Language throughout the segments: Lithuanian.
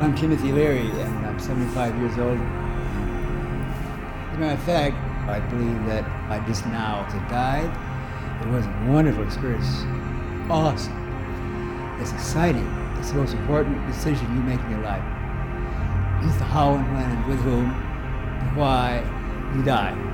I'm Timothy Leary, and I'm 75 years old. As a matter of fact, I believe that I just now died. It was a wonderful experience. Awesome. It's exciting. It's the most important decision you make in your life. It's the how and when and with whom and why you die.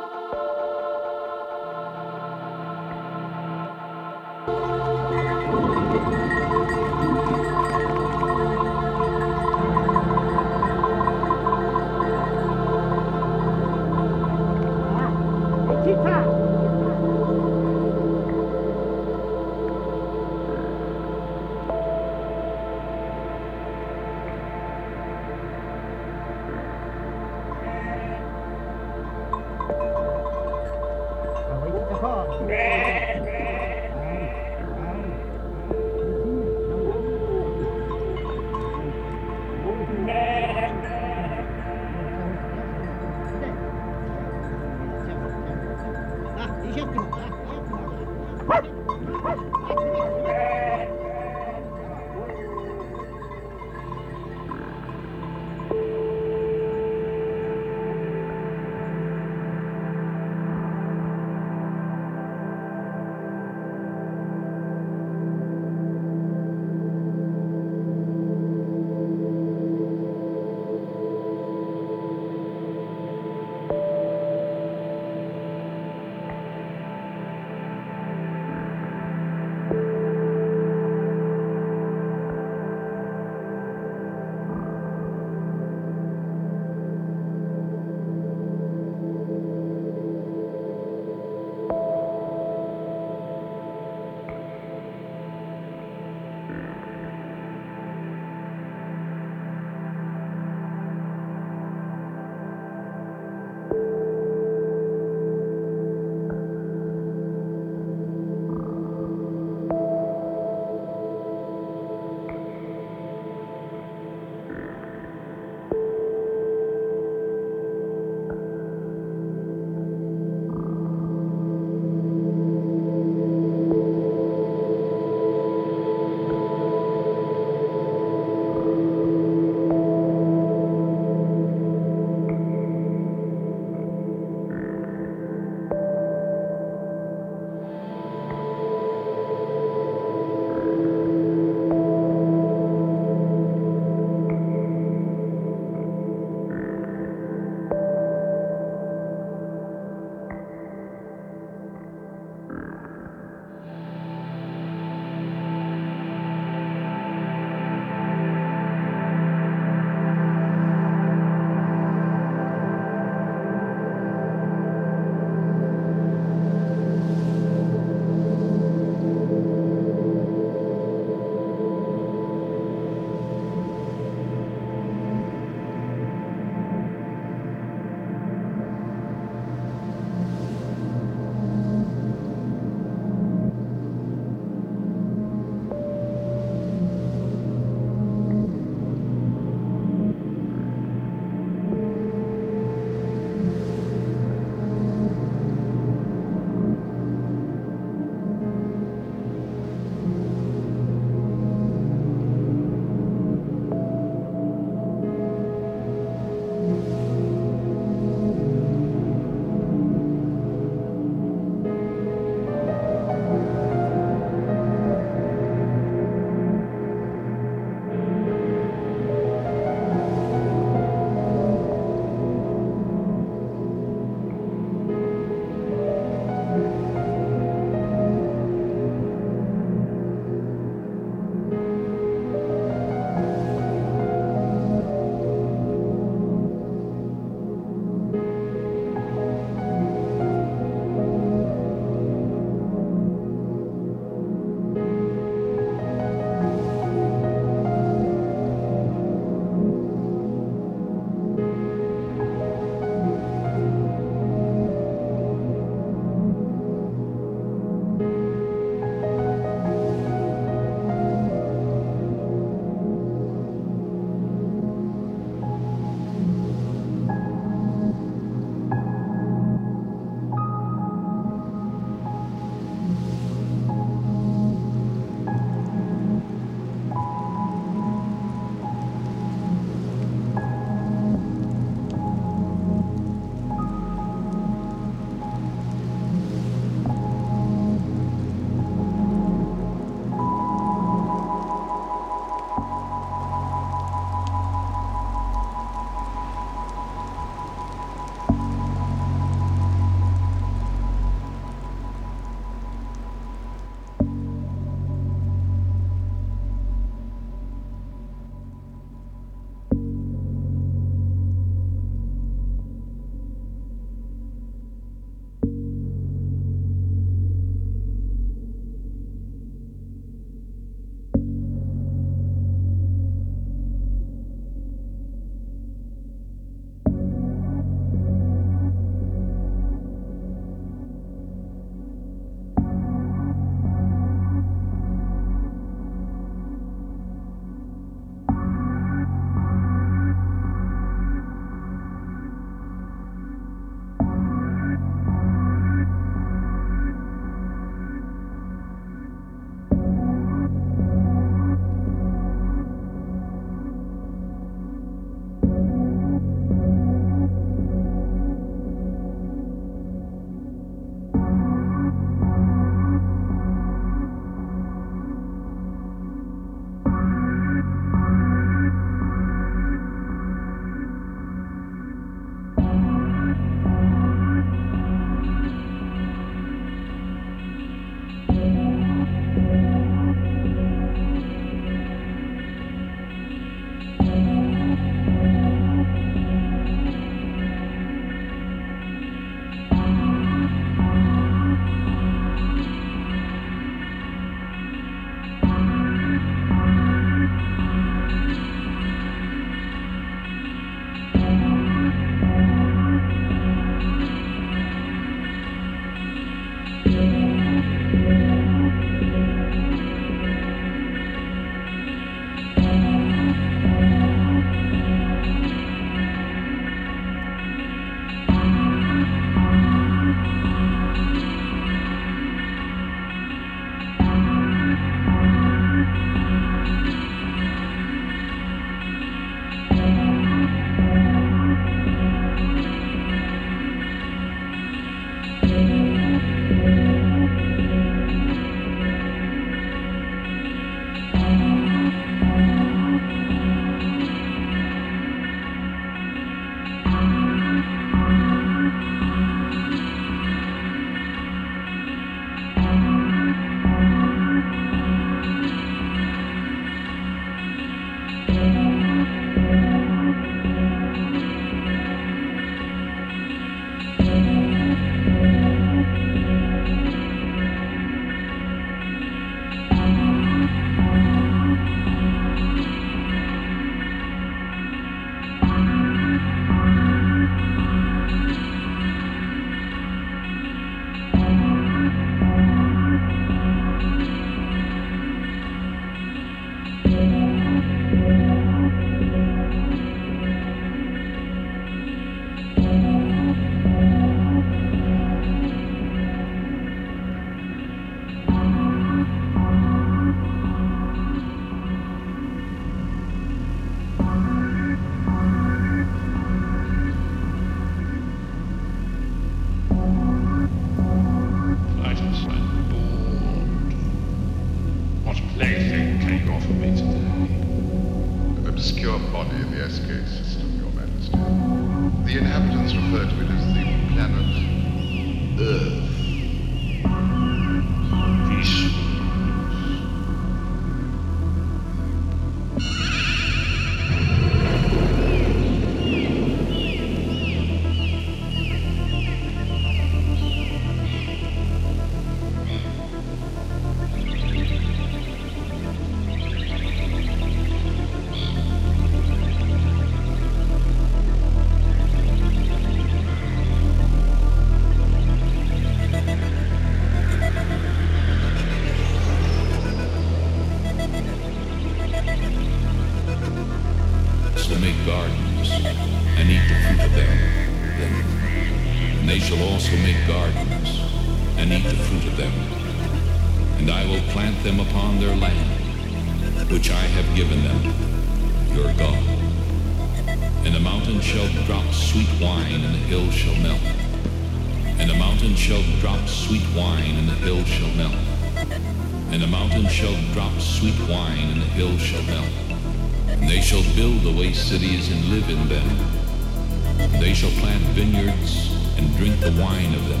the wine of them,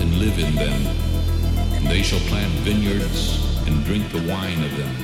and live in them. And they shall plant vineyards and drink the wine of them.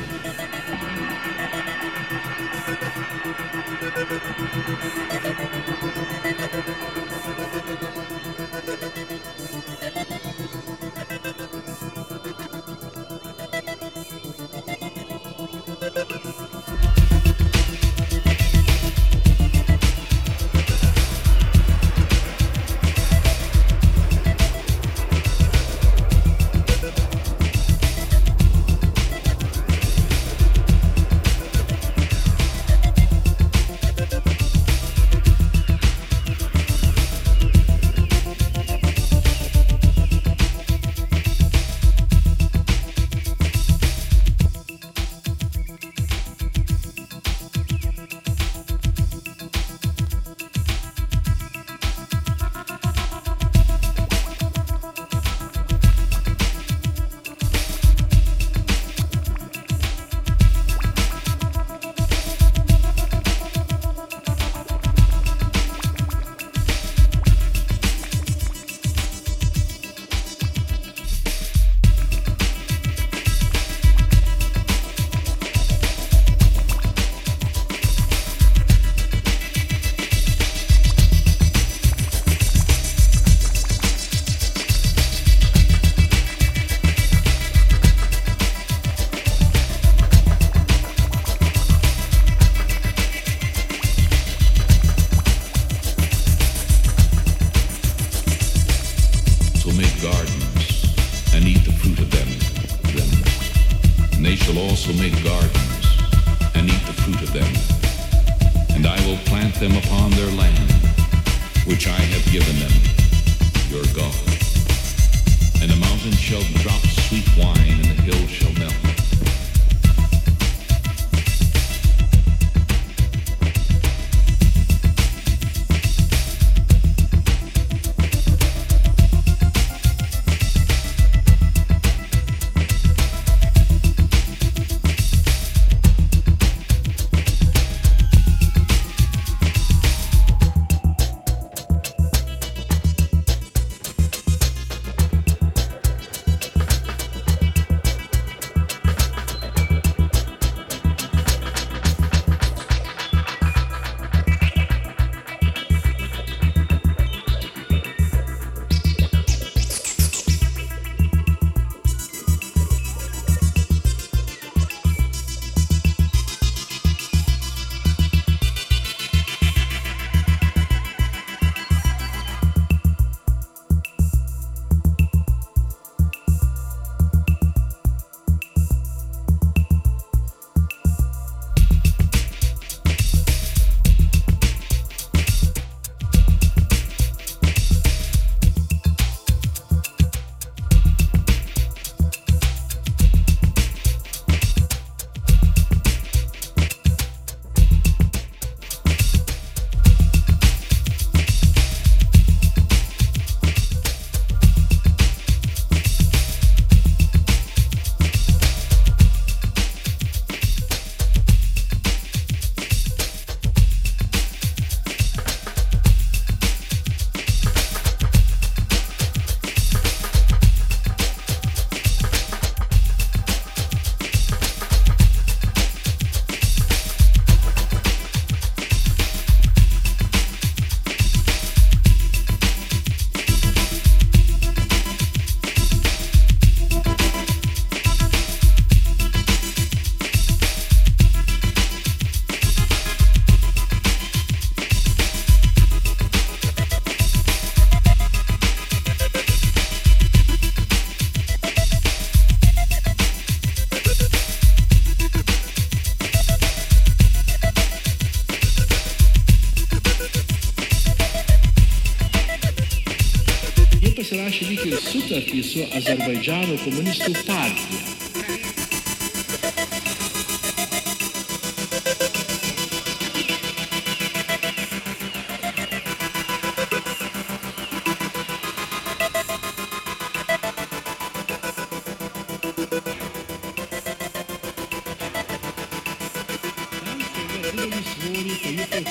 Su Azerbaidžiano komunistų partija.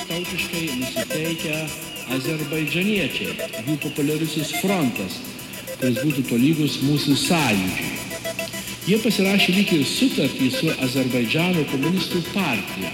Tautiškai nusiteikę azerbaidžaniečiai, jų populiarusis frontas, kuris būtų tolygus mūsų sąjūdžiui. Jie pasirašė lyg ir sutartį su Azerbaidžiano komunistų partija.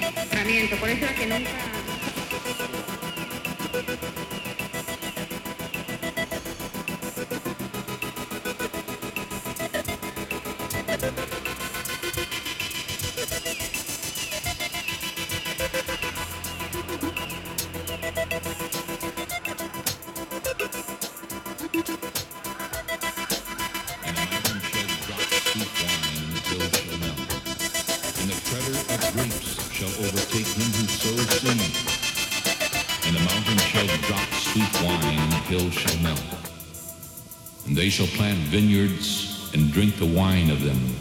The wine of them.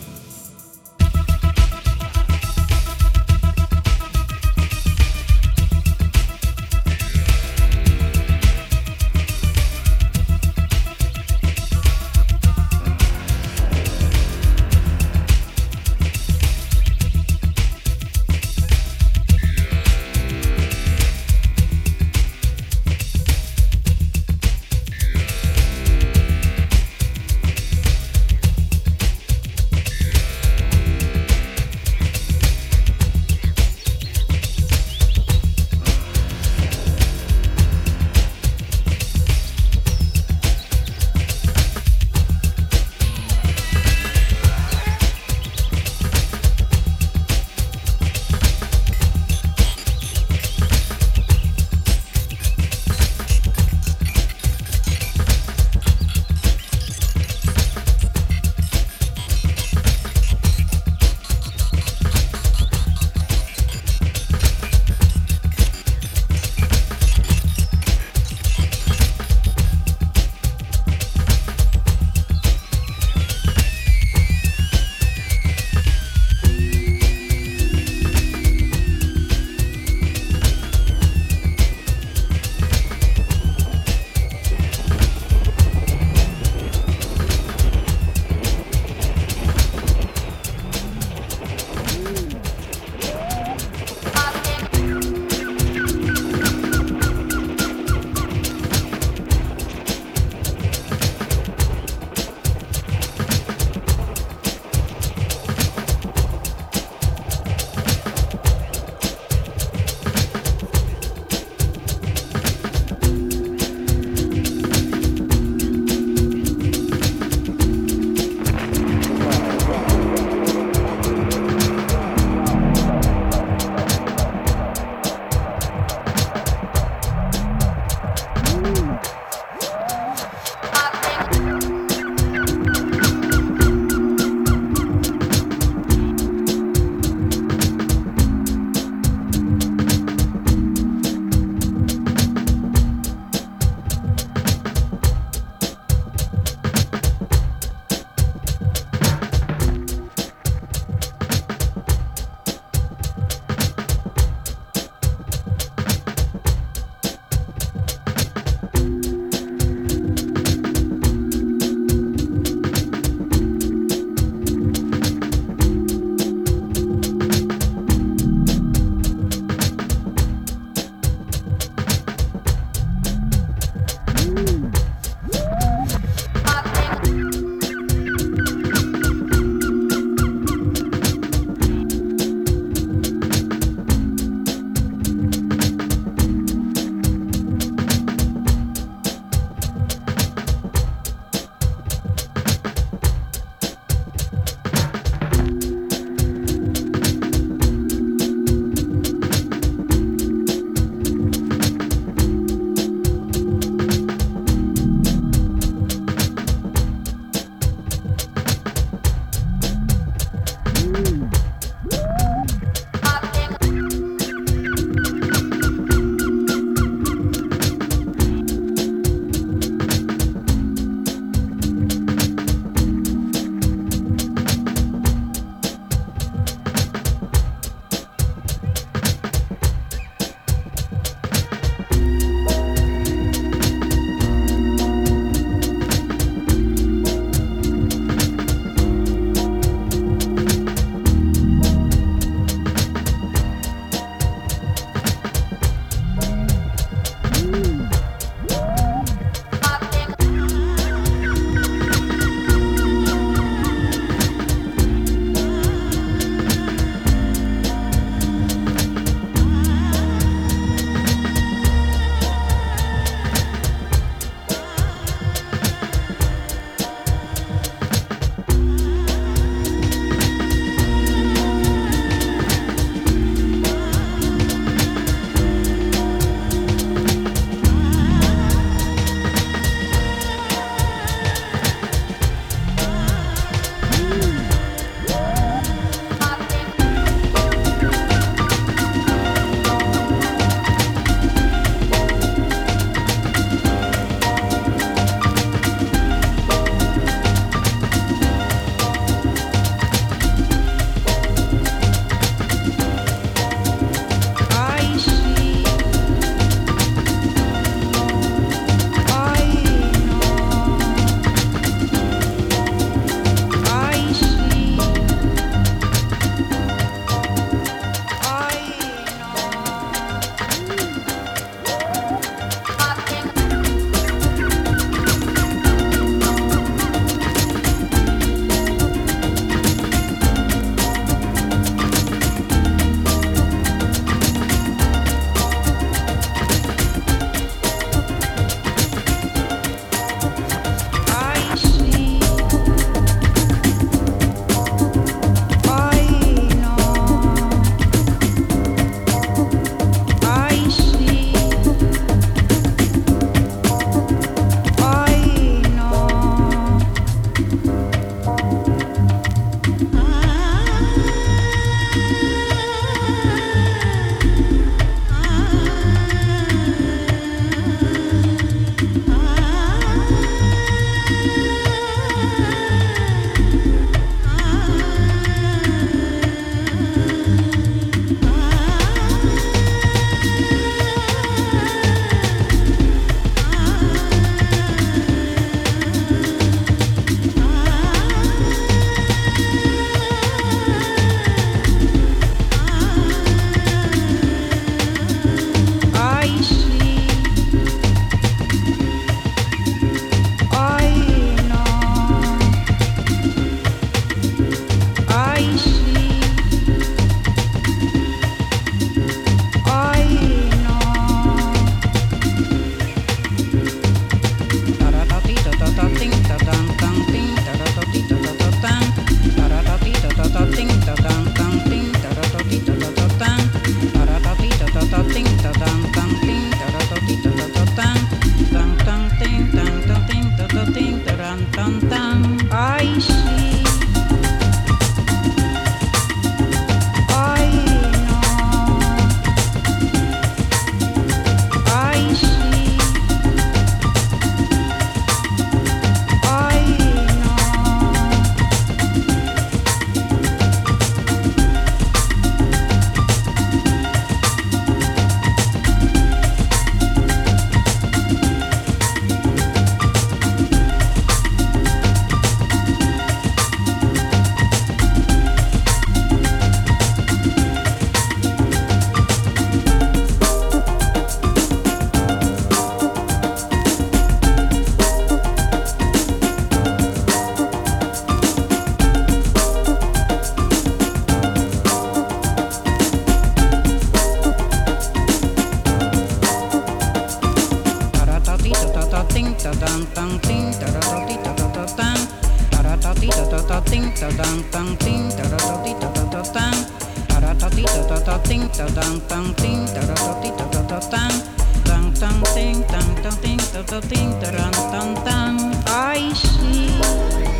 I see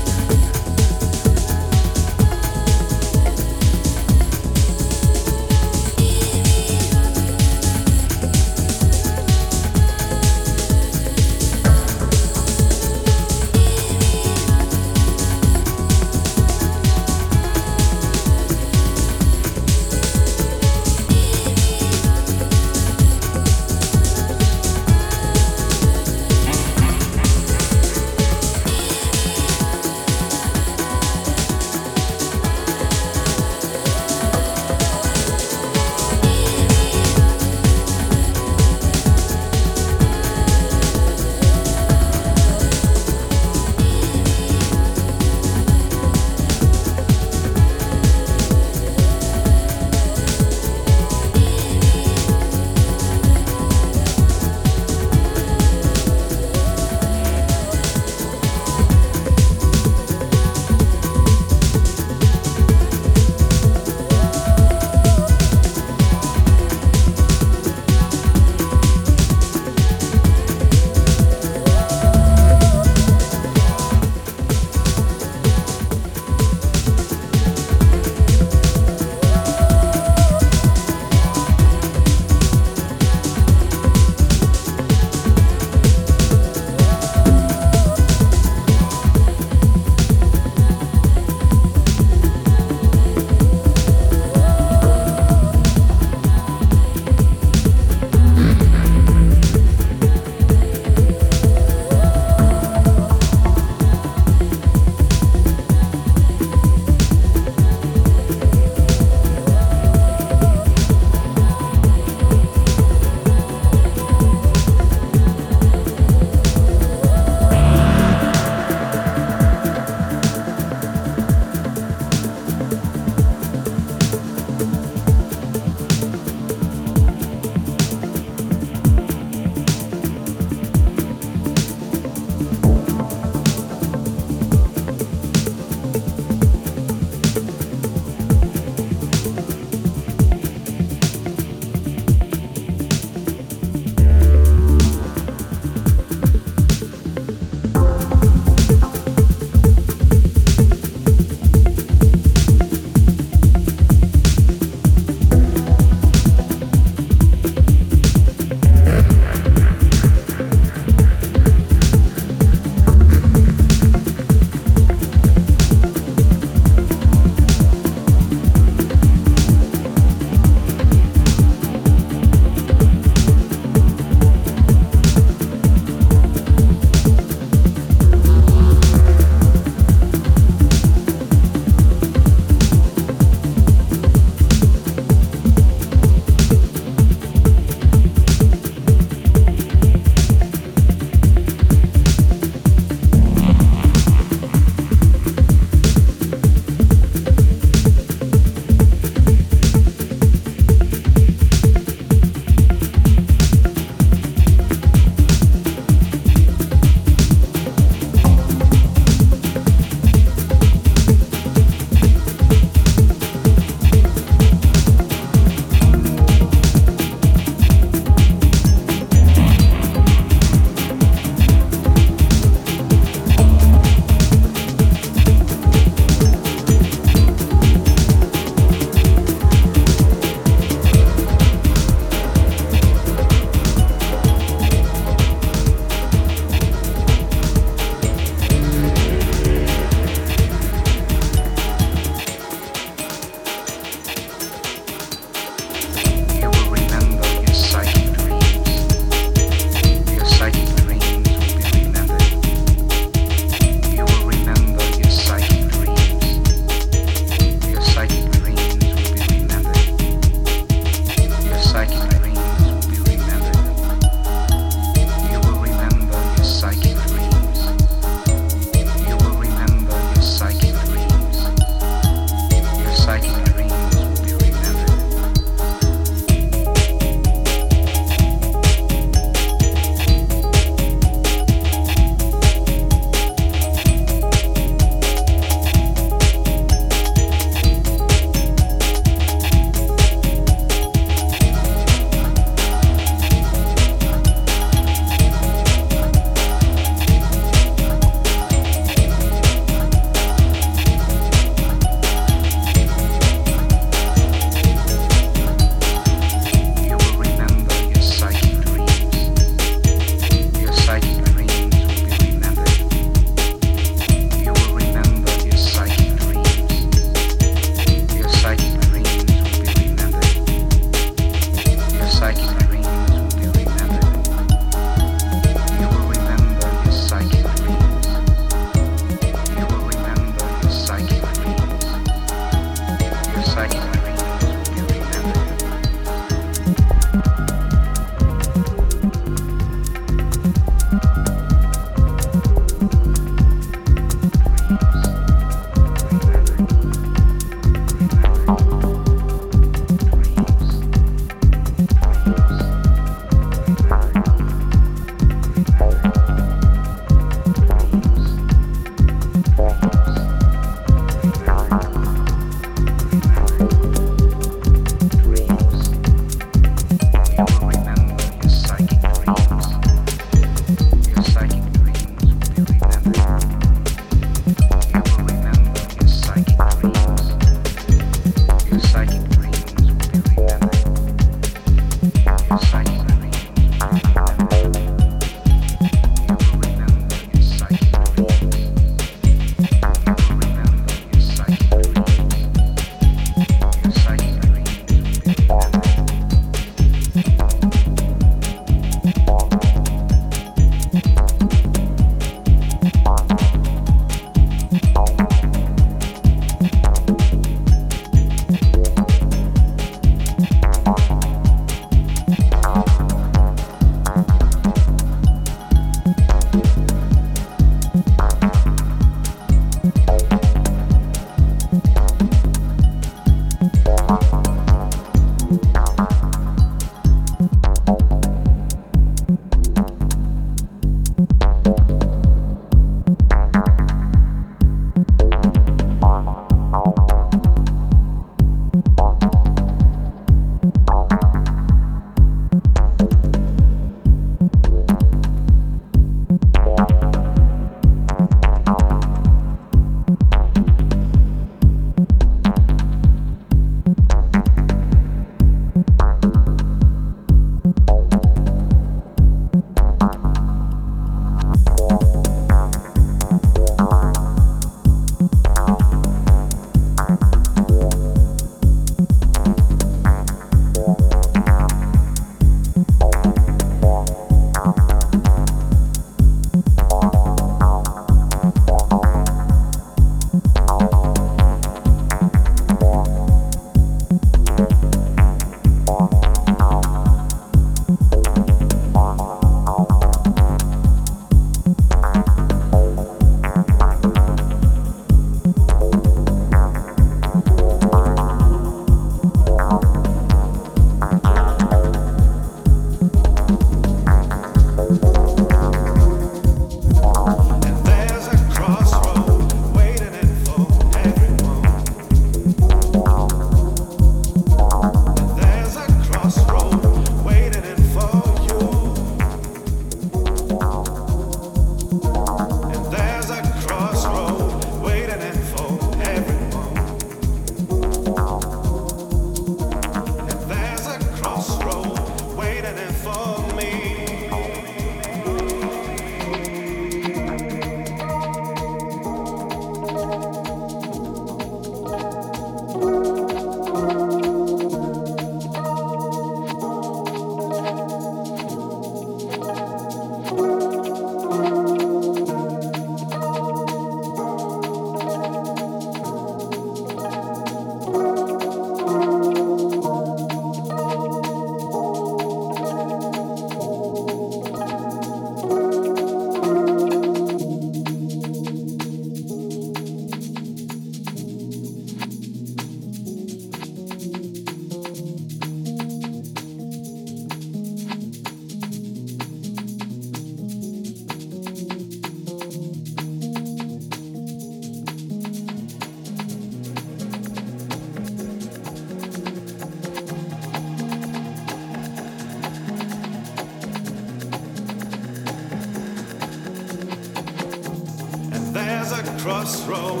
crossroads.